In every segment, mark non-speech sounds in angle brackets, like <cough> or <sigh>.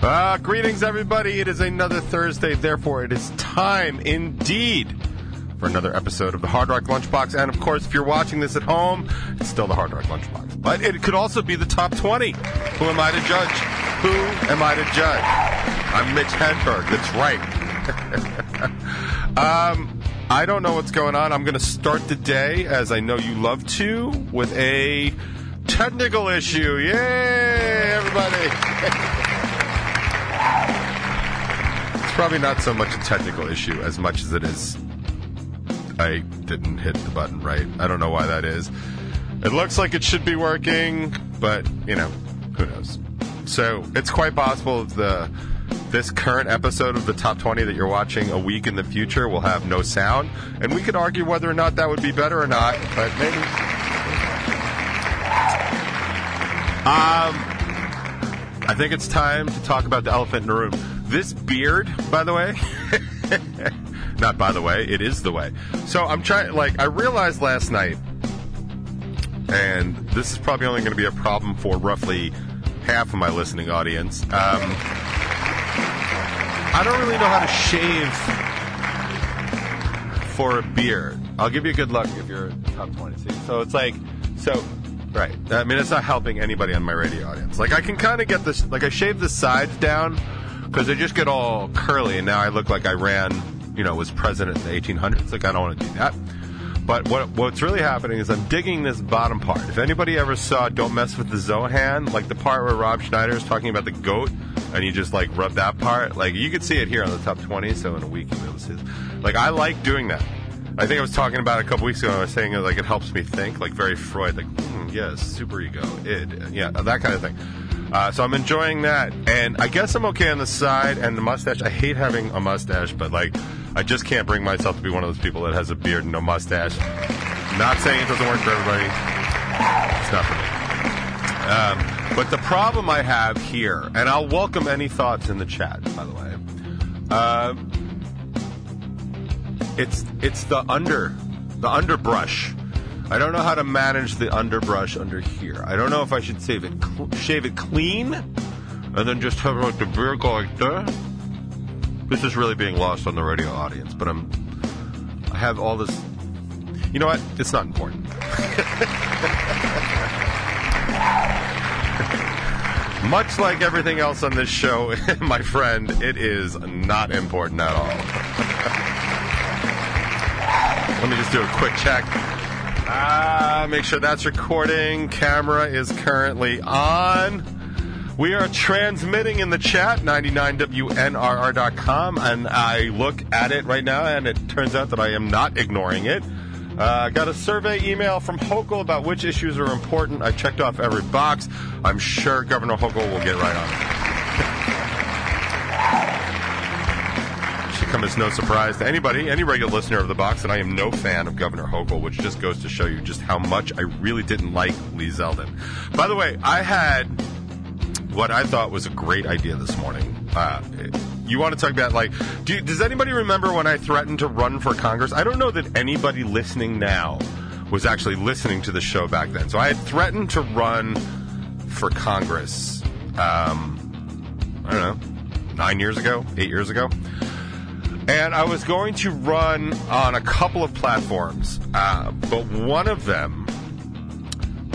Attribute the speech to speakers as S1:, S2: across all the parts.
S1: Uh, greetings, everybody. It is another Thursday, therefore, it is time indeed for another episode of the Hard Rock Lunchbox. And of course, if you're watching this at home, it's still the Hard Rock Lunchbox. But it could also be the top 20. Who am I to judge? Who am I to judge? I'm Mitch Hedberg. That's right. <laughs> um, I don't know what's going on. I'm going to start the day, as I know you love to, with a technical issue. Yay, everybody! <laughs> Probably not so much a technical issue as much as it is I didn't hit the button right. I don't know why that is. It looks like it should be working, but you know, who knows. So it's quite possible the this current episode of the top 20 that you're watching a week in the future will have no sound, and we could argue whether or not that would be better or not, but maybe. Um, I think it's time to talk about the elephant in the room. This beard, by the way, <laughs> not by the way, it is the way. So I'm trying, like, I realized last night, and this is probably only going to be a problem for roughly half of my listening audience. Um, I don't really know how to shave for a beard. I'll give you a good luck if you're top 20. So it's like, so, right. I mean, it's not helping anybody on my radio audience. Like, I can kind of get this, like, I shave the sides down because they just get all curly, and now I look like I ran, you know, was president in the 1800s. Like, I don't want to do that. But what what's really happening is I'm digging this bottom part. If anybody ever saw Don't Mess with the Zohan, like the part where Rob Schneider is talking about the goat, and you just like rub that part, like you can see it here on the top 20. So in a week you'll be able to see it. Like I like doing that. I think I was talking about a couple weeks ago. I was saying like it helps me think, like very Freud, like mm, yes, super ego, id, yeah, that kind of thing. Uh, so I'm enjoying that, and I guess I'm okay on the side and the mustache. I hate having a mustache, but like I just can't bring myself to be one of those people that has a beard and no mustache. Not saying it doesn't work for everybody. It's not for me. Um, but the problem I have here, and I'll welcome any thoughts in the chat, by the way. Uh, it's it's the under the underbrush. I don't know how to manage the underbrush under here. I don't know if I should save it, cl- shave it clean, and then just have like the beard go like that. This is really being lost on the radio audience, but I'm. I have all this. You know what? It's not important. <laughs> Much like everything else on this show, <laughs> my friend, it is not important at all. Let me just do a quick check. Ah, make sure that's recording. Camera is currently on. We are transmitting in the chat, 99WNRR.com, and I look at it right now, and it turns out that I am not ignoring it. Uh, got a survey email from Hochul about which issues are important. I checked off every box. I'm sure Governor Hochul will get right on it. Come as no surprise to anybody, any regular listener of the box, that I am no fan of Governor Hochul, which just goes to show you just how much I really didn't like Lee Zeldin. By the way, I had what I thought was a great idea this morning. Uh, you want to talk about like, do, does anybody remember when I threatened to run for Congress? I don't know that anybody listening now was actually listening to the show back then. So I had threatened to run for Congress. Um, I don't know, nine years ago, eight years ago. And I was going to run on a couple of platforms, uh, but one of them,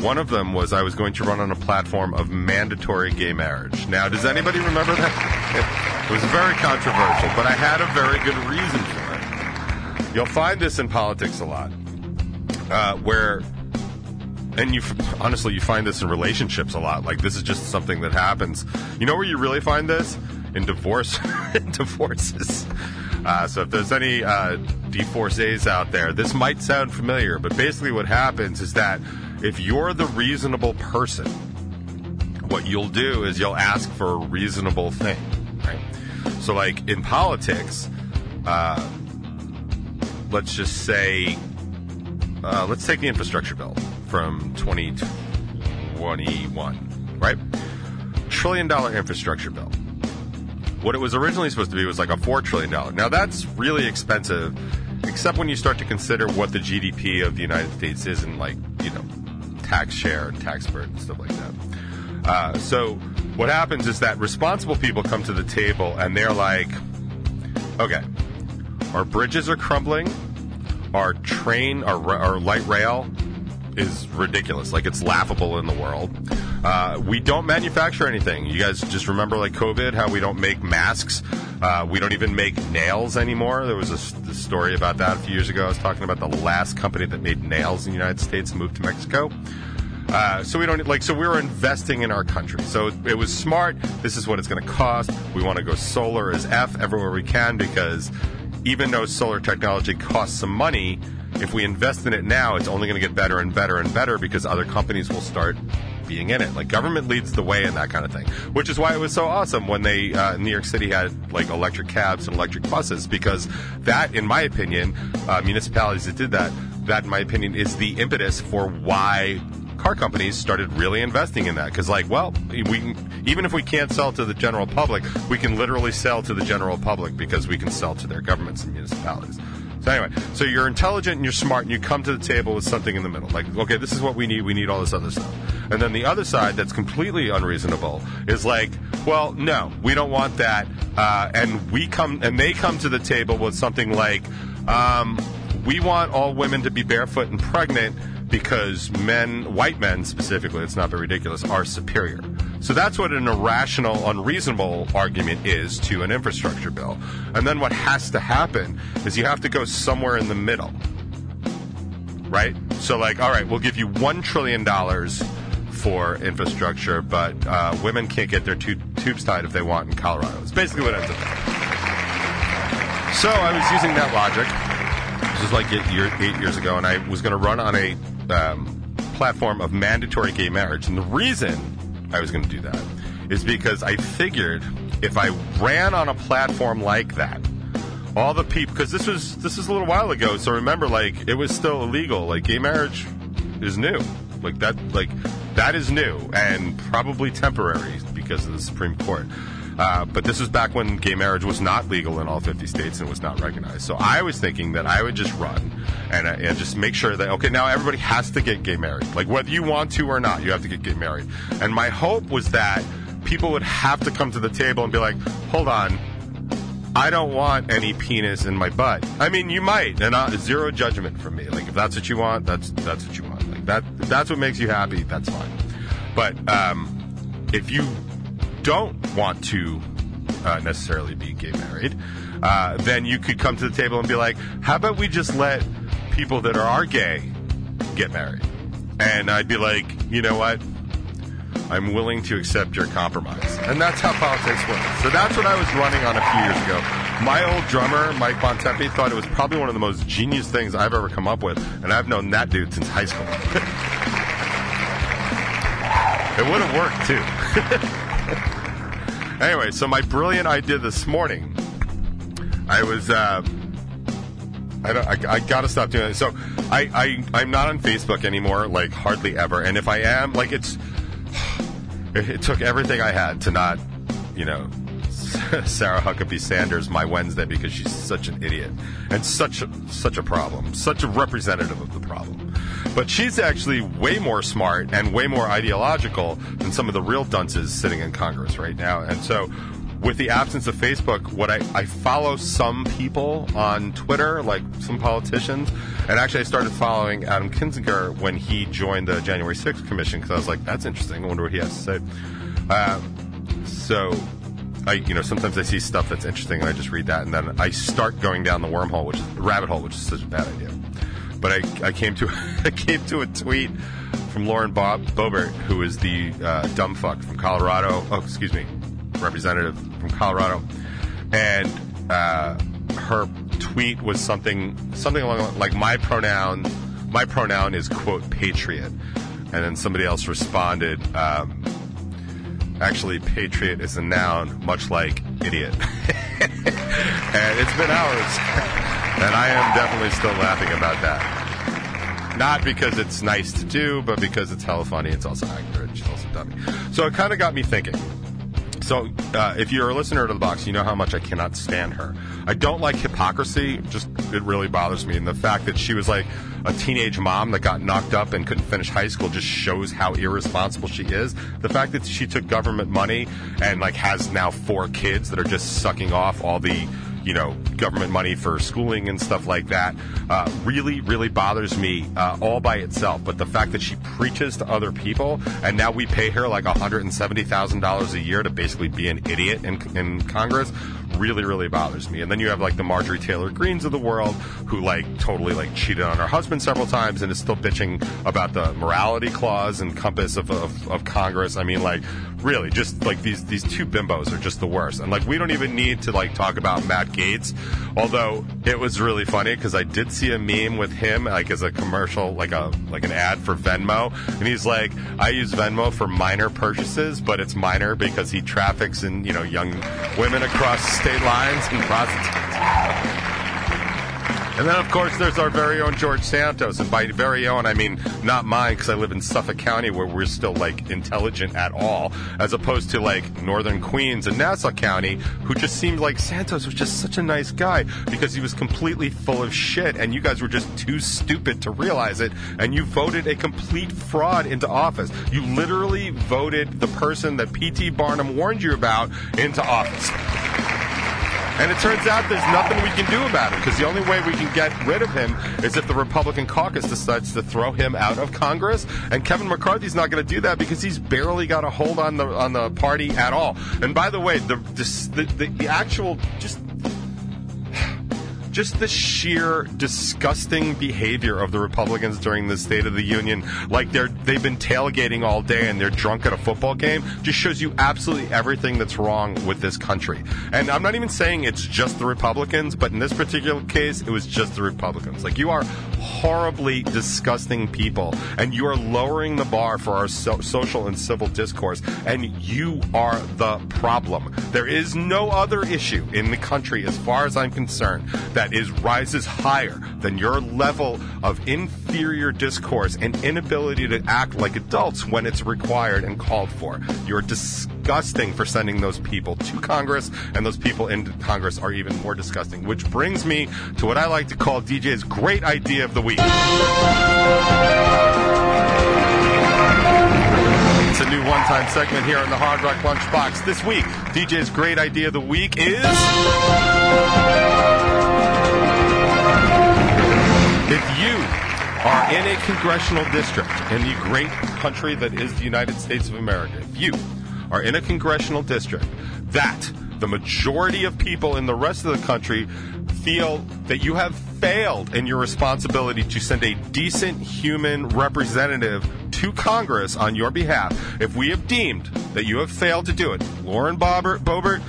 S1: one of them was I was going to run on a platform of mandatory gay marriage. Now, does anybody remember that? It was very controversial, but I had a very good reason for it. You'll find this in politics a lot, uh, where, and you honestly you find this in relationships a lot. Like this is just something that happens. You know where you really find this in divorce, <laughs> divorces. Uh, so if there's any uh, divorcees out there, this might sound familiar, but basically what happens is that if you're the reasonable person, what you'll do is you'll ask for a reasonable thing, right? So, like in politics, uh, let's just say, uh, let's take the infrastructure bill from 2021, right? Trillion dollar infrastructure bill. What it was originally supposed to be was like a $4 trillion. Now, that's really expensive, except when you start to consider what the GDP of the United States is and, like, you know, tax share and tax burden and stuff like that. Uh, so, what happens is that responsible people come to the table and they're like, okay, our bridges are crumbling, our train, our, our light rail is ridiculous. Like it's laughable in the world. Uh, we don't manufacture anything. You guys just remember like COVID, how we don't make masks. Uh, we don't even make nails anymore. There was a, a, story about that a few years ago. I was talking about the last company that made nails in the United States moved to Mexico. Uh, so we don't like. So we were investing in our country. So it was smart. This is what it's going to cost. We want to go solar as F everywhere we can because even though solar technology costs some money, if we invest in it now, it's only going to get better and better and better because other companies will start being in it. Like government leads the way in that kind of thing, which is why it was so awesome when they uh, New York City had like electric cabs and electric buses because that, in my opinion, uh, municipalities that did that, that in my opinion is the impetus for why car companies started really investing in that because like well we even if we can't sell to the general public we can literally sell to the general public because we can sell to their governments and municipalities so anyway, so you're intelligent and you're smart and you come to the table with something in the middle. Like, okay, this is what we need. We need all this other stuff. And then the other side that's completely unreasonable is like, well, no, we don't want that. Uh, and we come and they come to the table with something like, um, we want all women to be barefoot and pregnant because men, white men specifically, it's not very ridiculous, are superior. So that's what an irrational, unreasonable argument is to an infrastructure bill. And then what has to happen is you have to go somewhere in the middle. Right? So, like, all right, we'll give you $1 trillion for infrastructure, but uh, women can't get their tu- tubes tied if they want in Colorado. It's basically what ends up happening. So I was using that logic. This was like eight, year, eight years ago, and I was going to run on a um, platform of mandatory gay marriage. And the reason I was going to do that is because I figured if I ran on a platform like that, all the people, because this was this is a little while ago, so remember, like it was still illegal. Like gay marriage is new, like that, like that is new and probably temporary because of the Supreme Court. Uh, but this was back when gay marriage was not legal in all 50 states and was not recognized. So I was thinking that I would just run and, uh, and just make sure that, okay, now everybody has to get gay married. Like whether you want to or not, you have to get gay married. And my hope was that people would have to come to the table and be like, hold on, I don't want any penis in my butt. I mean, you might, and uh, zero judgment from me. Like if that's what you want, that's that's what you want. Like that, if that's what makes you happy, that's fine. But um, if you don't want to uh, necessarily be gay married, uh, then you could come to the table and be like, how about we just let people that are gay get married? And I'd be like, you know what? I'm willing to accept your compromise. And that's how politics works. So that's what I was running on a few years ago. My old drummer, Mike Bontempi, thought it was probably one of the most genius things I've ever come up with. And I've known that dude since high school. <laughs> it would have worked too. <laughs> Anyway, so my brilliant idea this morning, I was, uh, I, don't, I, I gotta stop doing it. So I, I, I'm not on Facebook anymore, like hardly ever. And if I am, like it's, <sighs> it, it took everything I had to not, you know, <laughs> Sarah Huckabee Sanders my Wednesday because she's such an idiot and such a, such a problem, such a representative of the problem. But she's actually way more smart and way more ideological than some of the real dunces sitting in Congress right now. And so, with the absence of Facebook, what I, I follow some people on Twitter, like some politicians, and actually I started following Adam Kinzinger when he joined the January 6th Commission because I was like, that's interesting. I wonder what he has to say. Um, so I, you know, sometimes I see stuff that's interesting and I just read that and then I start going down the wormhole, which is rabbit hole, which is such a bad idea but I, I came to <laughs> I came to a tweet from Lauren Bob, Boebert, who is the uh, dumb fuck from Colorado. Oh, excuse me, representative from Colorado, and uh, her tweet was something something along like my pronoun. My pronoun is quote patriot, and then somebody else responded. Um, actually, patriot is a noun, much like idiot. <laughs> and it's been hours. <laughs> And I am definitely still laughing about that. Not because it's nice to do, but because it's hella funny. It's also accurate. It's also dummy. So it kind of got me thinking. So, uh, if you're a listener to the box, you know how much I cannot stand her. I don't like hypocrisy. Just it really bothers me, and the fact that she was like a teenage mom that got knocked up and couldn't finish high school just shows how irresponsible she is. The fact that she took government money and like has now four kids that are just sucking off all the you know, government money for schooling and stuff like that, uh, really, really bothers me uh, all by itself. But the fact that she preaches to other people, and now we pay her like $170,000 a year to basically be an idiot in, in Congress, really, really bothers me. And then you have like the Marjorie Taylor Greens of the world who like totally like cheated on her husband several times and is still bitching about the morality clause and compass of, of, of Congress. I mean, like, really, just like these these two bimbos are just the worst. And like, we don't even need to like talk about Matt Gaetz, although it was really funny because I did see a meme with him like as a commercial, like a like an ad for Venmo, and he's like, I use Venmo for minor purchases, but it's minor because he traffics in you know young women across state lines and prostitutes. And then, of course, there's our very own George Santos. And by very own, I mean not mine, because I live in Suffolk County, where we're still like intelligent at all, as opposed to like Northern Queens and Nassau County, who just seemed like Santos was just such a nice guy because he was completely full of shit, and you guys were just too stupid to realize it, and you voted a complete fraud into office. You literally voted the person that P.T. Barnum warned you about into office. And it turns out there's nothing we can do about it because the only way we can get rid of him is if the Republican caucus decides to throw him out of Congress. And Kevin McCarthy's not going to do that because he's barely got a hold on the on the party at all. And by the way, the the, the, the actual just just the sheer disgusting behavior of the Republicans during the State of the Union, like they're they've been tailgating all day and they're drunk at a football game, just shows you absolutely everything that's wrong with this country. And I'm not even saying it's just the Republicans, but in this particular case, it was just the Republicans. Like you are horribly disgusting people, and you are lowering the bar for our so- social and civil discourse, and you are the problem. There is no other issue in the country, as far as I'm concerned, that is rises higher than your level of inferior discourse and inability to act like adults when it's required and called for. You're disgusting for sending those people to Congress, and those people in Congress are even more disgusting. Which brings me to what I like to call DJ's great idea of the week. It's a new one-time segment here on the Hard Rock Lunchbox. This week, DJ's great idea of the week is if you are in a congressional district in the great country that is the United States of America, if you are in a congressional district that the majority of people in the rest of the country feel that you have failed in your responsibility to send a decent human representative to Congress on your behalf, if we have deemed that you have failed to do it, Lauren Boebert,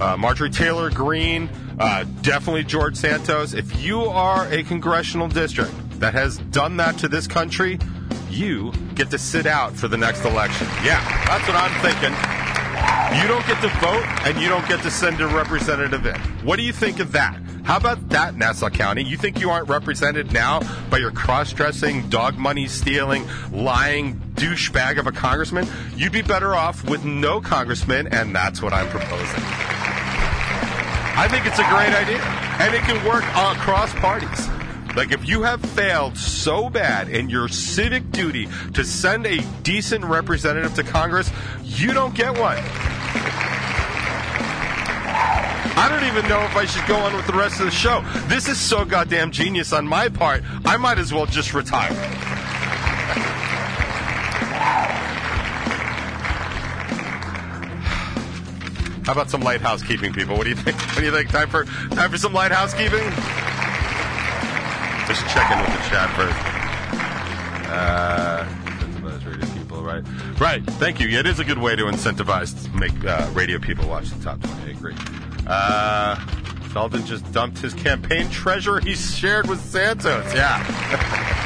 S1: uh, Marjorie Taylor Greene, uh, definitely George Santos, if you are a congressional district that has done that to this country, you get to sit out for the next election. Yeah, that's what I'm thinking. You don't get to vote and you don't get to send a representative in. What do you think of that? How about that, Nassau County? You think you aren't represented now by your cross dressing, dog money stealing, lying douchebag of a congressman? You'd be better off with no congressman, and that's what I'm proposing. I think it's a great idea, and it can work across parties. Like if you have failed so bad in your civic duty to send a decent representative to Congress, you don't get one. I don't even know if I should go on with the rest of the show. This is so goddamn genius on my part. I might as well just retire. How about some light housekeeping, people? What do you think? What do you think? Time for time for some light housekeeping? Just check in with the chat first. Uh, incentivize radio people, right? Right. Thank you. Yeah, it is a good way to incentivize to make uh, radio people watch the top 20. I agree. Uh, Zeldin just dumped his campaign treasure he shared with Santos. Yeah. <laughs>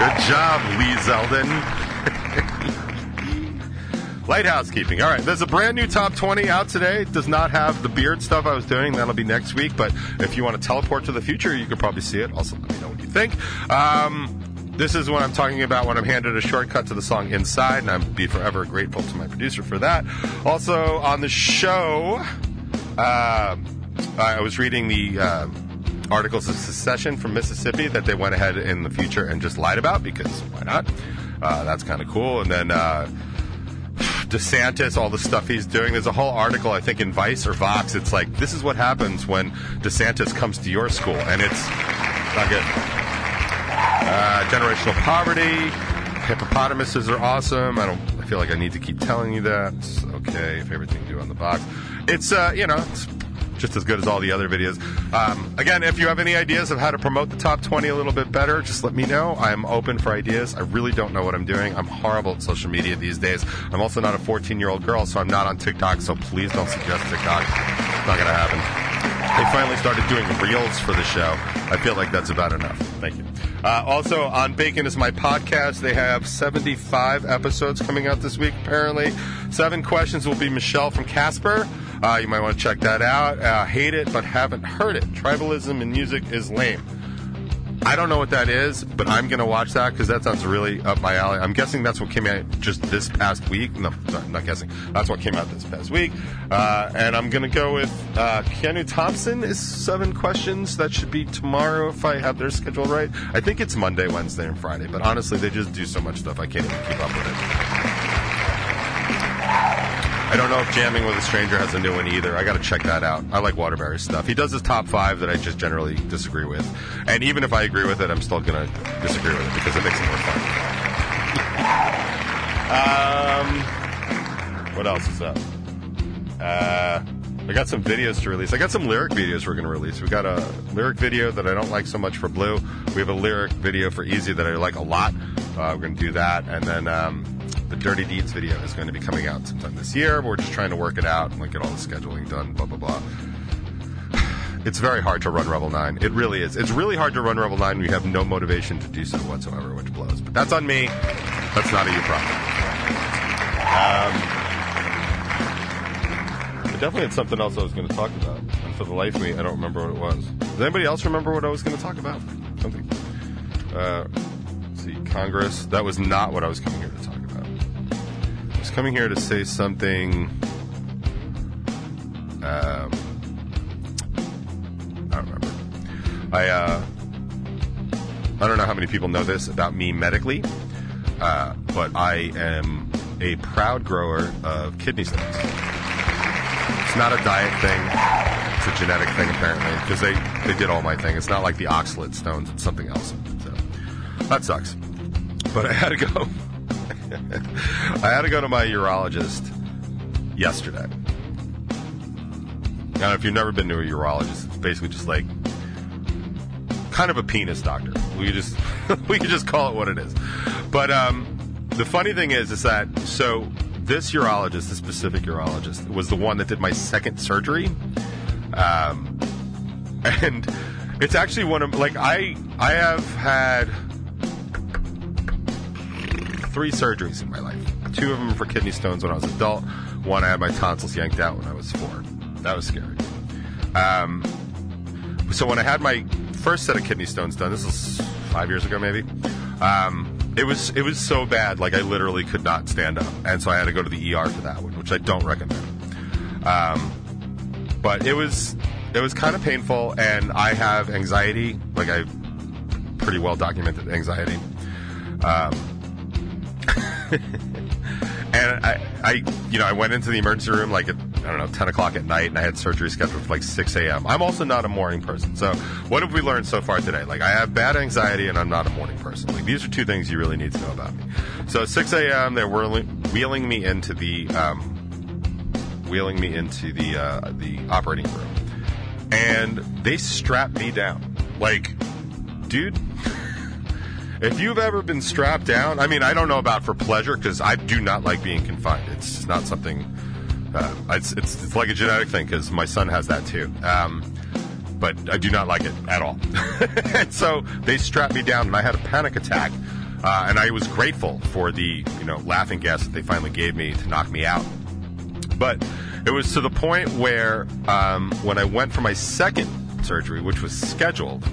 S1: good job, Lee Zeldin. <laughs> Light housekeeping. All right, there's a brand new top 20 out today. It does not have the beard stuff I was doing. That'll be next week. But if you want to teleport to the future, you could probably see it. Also, let me know what you think. Um, this is what I'm talking about when I'm handed a shortcut to the song Inside, and I'm be forever grateful to my producer for that. Also on the show, uh, I was reading the uh, articles of secession from Mississippi that they went ahead in the future and just lied about because why not? Uh, that's kind of cool. And then uh, DeSantis, all the stuff he's doing. There's a whole article, I think, in Vice or Vox. It's like, this is what happens when DeSantis comes to your school, and it's not good. Uh, generational poverty. Hippopotamuses are awesome. I don't. I feel like I need to keep telling you that. Okay, favorite thing to do on the box. It's uh, you know, it's just as good as all the other videos. Um, again, if you have any ideas of how to promote the top 20 a little bit better, just let me know. I'm open for ideas. I really don't know what I'm doing. I'm horrible at social media these days. I'm also not a 14 year old girl, so I'm not on TikTok, so please don't suggest TikTok. It's not going to happen. They finally started doing reels for the show. I feel like that's about enough. Thank you. Uh, also, on Bacon is my podcast. They have 75 episodes coming out this week, apparently. Seven questions will be Michelle from Casper. Uh, you might want to check that out. Uh, hate it, but haven't heard it. Tribalism in music is lame. I don't know what that is, but I'm going to watch that because that sounds really up my alley. I'm guessing that's what came out just this past week. No, I'm not guessing. That's what came out this past week. Uh, and I'm going to go with uh, Keanu Thompson is seven questions. That should be tomorrow if I have their schedule right. I think it's Monday, Wednesday, and Friday. But honestly, they just do so much stuff I can't even keep up with it. I don't know if Jamming with a Stranger has a new one either. I got to check that out. I like Waterbury's stuff. He does his top five that I just generally disagree with. And even if I agree with it, I'm still to disagree with it because it makes it more fun. um, what else is up? Uh, I got some videos to release. I got some lyric videos we're going to release. We got a lyric video that I don't like so much for Blue. We have a lyric video for Easy that I like a lot. Uh, we're going to do that. And then um, the Dirty Deeds video is going to be coming out sometime this year. We're just trying to work it out and like get all the scheduling done, blah, blah, blah. <sighs> It's very hard to run Rebel 9. It really is. It's really hard to run Rebel 9 when you have no motivation to do so whatsoever, which blows. But that's on me. That's not a you problem. Um, definitely had something else I was going to talk about. And for the life of me, I don't remember what it was. Does anybody else remember what I was going to talk about? Something. Uh, see, Congress. That was not what I was coming here to talk coming here to say something. Um, I don't remember. I uh, I don't know how many people know this about me medically, uh, but I am a proud grower of kidney stones. It's not a diet thing. It's a genetic thing, apparently, because they, they did all my thing. It's not like the oxalate stones. It's something else. So that sucks. But <laughs> I had to go. <laughs> I had to go to my urologist yesterday. Now, if you've never been to a urologist, it's basically just like kind of a penis doctor. We just <laughs> we could just call it what it is. But um, the funny thing is, is that so this urologist, this specific urologist, was the one that did my second surgery, um, <laughs> and it's actually one of like I I have had three surgeries in my life. Two of them for kidney stones when I was adult. One I had my tonsils yanked out when I was four. That was scary. Um, so when I had my first set of kidney stones done, this was five years ago maybe. Um, it was it was so bad, like I literally could not stand up, and so I had to go to the ER for that one, which I don't recommend. Um, but it was it was kind of painful, and I have anxiety, like I pretty well documented anxiety. Um, <laughs> and I, I, you know, I went into the emergency room like at I don't know ten o'clock at night, and I had surgery scheduled for like six a.m. I'm also not a morning person. So what have we learned so far today? Like I have bad anxiety, and I'm not a morning person. Like these are two things you really need to know about me. So six a.m. They're wheeling me into the, um, wheeling me into the uh, the operating room, and they strap me down. Like, dude. If you've ever been strapped down, I mean, I don't know about for pleasure because I do not like being confined. It's not something. Uh, it's, it's it's like a genetic thing because my son has that too. Um, but I do not like it at all. <laughs> and so they strapped me down, and I had a panic attack. Uh, and I was grateful for the you know laughing gas that they finally gave me to knock me out. But it was to the point where um, when I went for my second surgery, which was scheduled,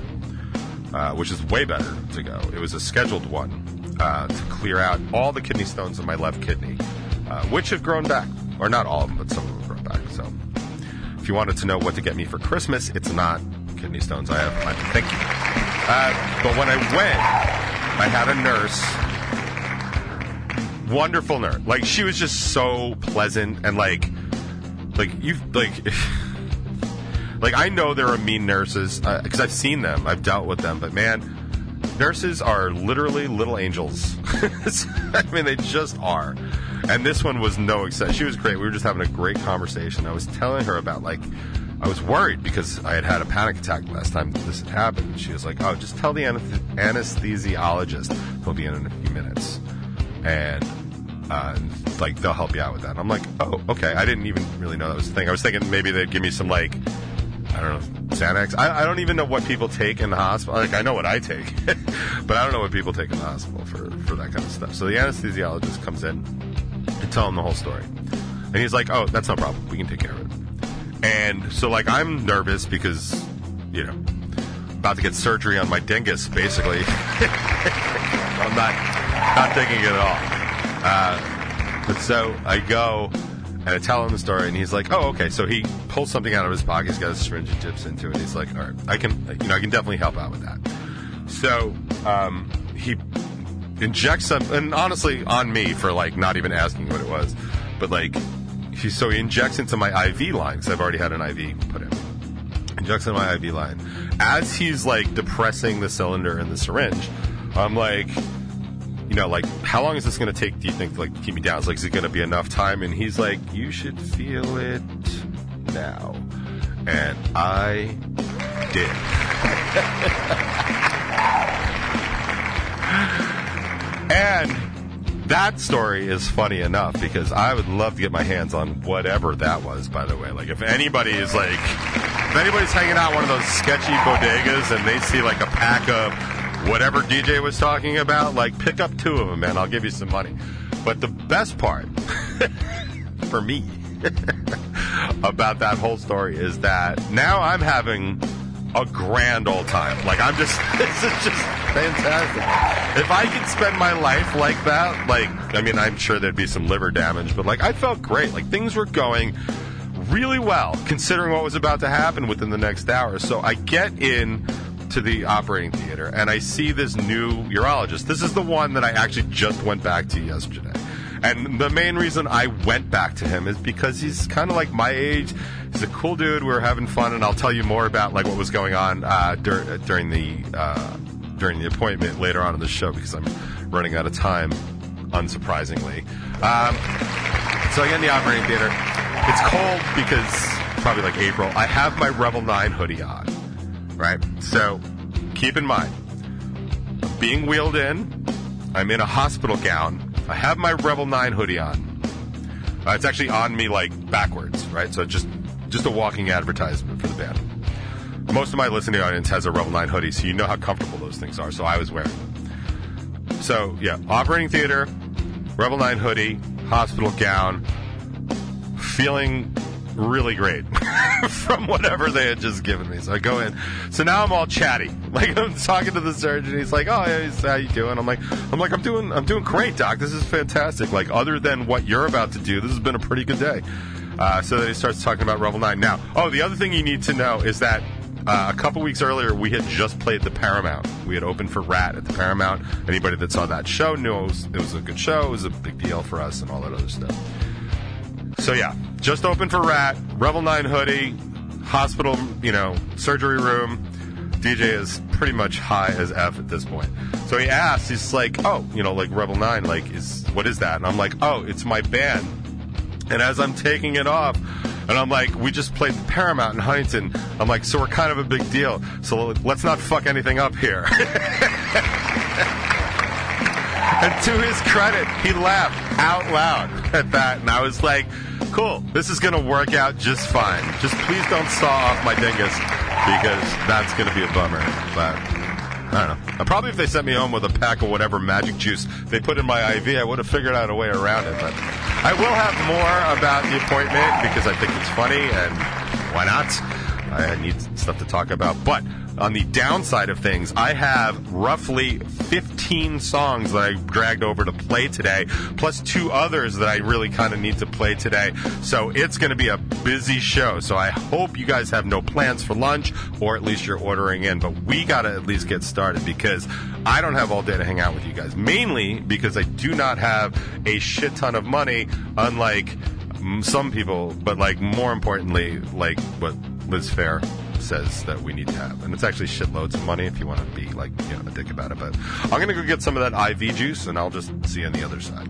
S1: uh, which is way better to go. It was a scheduled one uh, to clear out all the kidney stones in my left kidney, uh, which have grown back, or not all of them, but some of them have grown back. So, if you wanted to know what to get me for Christmas, it's not kidney stones. I have. I, thank you. Uh, but when I went, I had a nurse wonderful nurse. Like she was just so pleasant and like, like you like, <laughs> like I know there are mean nurses because uh, I've seen them, I've dealt with them, but man, nurses are literally little angels. <laughs> I mean, they just are. And this one was no exception. She was great. We were just having a great conversation. I was telling her about like. I was worried because I had had a panic attack last time this had happened. She was like, "Oh, just tell the anesthesiologist he'll be in in a few minutes." And uh, like they'll help you out with that. And I'm like, oh, okay. I didn't even really know that was a thing. I was thinking maybe they'd give me some like, I don't know, Xanax. I, I don't even know what people take in the hospital. Like I know what I take, <laughs> but I don't know what people take in the hospital for for that kind of stuff. So the anesthesiologist comes in to tell him the whole story, and he's like, oh, that's no problem. We can take care of it. And so like I'm nervous because you know about to get surgery on my dingus, basically. <laughs> I'm not not thinking it at all. Uh, but so I go and I tell him the story, and he's like, "Oh, okay." So he pulls something out of his pocket. He's got a syringe and tips into it. He's like, "All right, I can, you know, I can definitely help out with that." So um, he injects some, and honestly, on me for like not even asking what it was, but like, he so he injects into my IV line because I've already had an IV put in. Injects into my IV line as he's like depressing the cylinder in the syringe. I'm like, you know, like, how long is this going to take, do you think, like, keep me down? It's like, is it going to be enough time? And he's like, you should feel it now. And I did. <laughs> and that story is funny enough because I would love to get my hands on whatever that was, by the way. Like, if anybody is like, if anybody's hanging out one of those sketchy bodegas and they see like a pack of whatever DJ was talking about, like pick up two of them, man. I'll give you some money. But the best part <laughs> for me <laughs> about that whole story is that now I'm having a grand old time. Like I'm just, <laughs> this is just fantastic. If I could spend my life like that, like, I mean, I'm sure there'd be some liver damage, but like I felt great. Like things were going really well considering what was about to happen within the next hour. So I get in to the operating theater and I see this new urologist. This is the one that I actually just went back to yesterday. And the main reason I went back to him is because he's kind of like my age. He's a cool dude. We are having fun, and I'll tell you more about like what was going on uh, dur- during the uh, during the appointment later on in the show because I'm running out of time, unsurprisingly. Um, so I get in the operating theater. It's cold because probably like April. I have my Rebel Nine hoodie on right? So keep in mind, being wheeled in, I'm in a hospital gown. I have my Rebel 9 hoodie on. Uh, it's actually on me like backwards, right? So just just a walking advertisement for the band. Most of my listening audience has a Rebel 9 hoodie, so you know how comfortable those things are. So I was wearing. So yeah, operating theater, Rebel 9 hoodie, hospital gown, feeling really great <laughs> <laughs> from whatever they had just given me. So I go in. So now I'm all chatty. <laughs> Like I'm talking to the surgeon. He's like, "Oh, yeah, how you doing?" I'm like, "I'm like, I'm doing, I'm doing great, doc. This is fantastic. Like, other than what you're about to do, this has been a pretty good day." Uh, so then he starts talking about Rebel Nine. Now, oh, the other thing you need to know is that uh, a couple weeks earlier, we had just played the Paramount. We had opened for Ratt at the Paramount. Anybody that saw that show knew it was, it was a good show. It was a big deal for us and all that other stuff. So yeah, just open for Ratt. Rebel 9 hoodie, hospital, you know, surgery room. DJ is pretty much high as F at this point. So he asks, he's like, oh, you know, like Rebel 9, like, is what is that? And I'm like, oh, it's my band. And as I'm taking it off, and I'm like, we just played Paramount in Huntington. I'm like, so we're kind of a big deal. So let's not fuck anything up here. <laughs> and to his credit, he laughed out loud at that. And I was like, cool. This is going to work out just fine. Just please don't saw off my dingus because that's going to be a bummer. But I don't know. Probably if they sent me home with a pack of whatever magic juice they put in my IV, I would have figured out a way around it. But I will have more about the appointment because I think it's funny and why not? I need stuff to talk about. But On the downside of things, I have roughly 15 songs that I dragged over to play today, plus two others that I really kind of need to play today. So it's going to be a busy show. So I hope you guys have no plans for lunch, or at least you're ordering in. But we got to at least get started because I don't have all day to hang out with you guys. Mainly because I do not have a shit ton of money, unlike some people, but like more importantly, like what Liz Phair says that we need to have. And it's actually shitloads of money if you want to be like, you know, a dick about it. But I'm going to go get some of that IV juice and I'll just see you on the other side.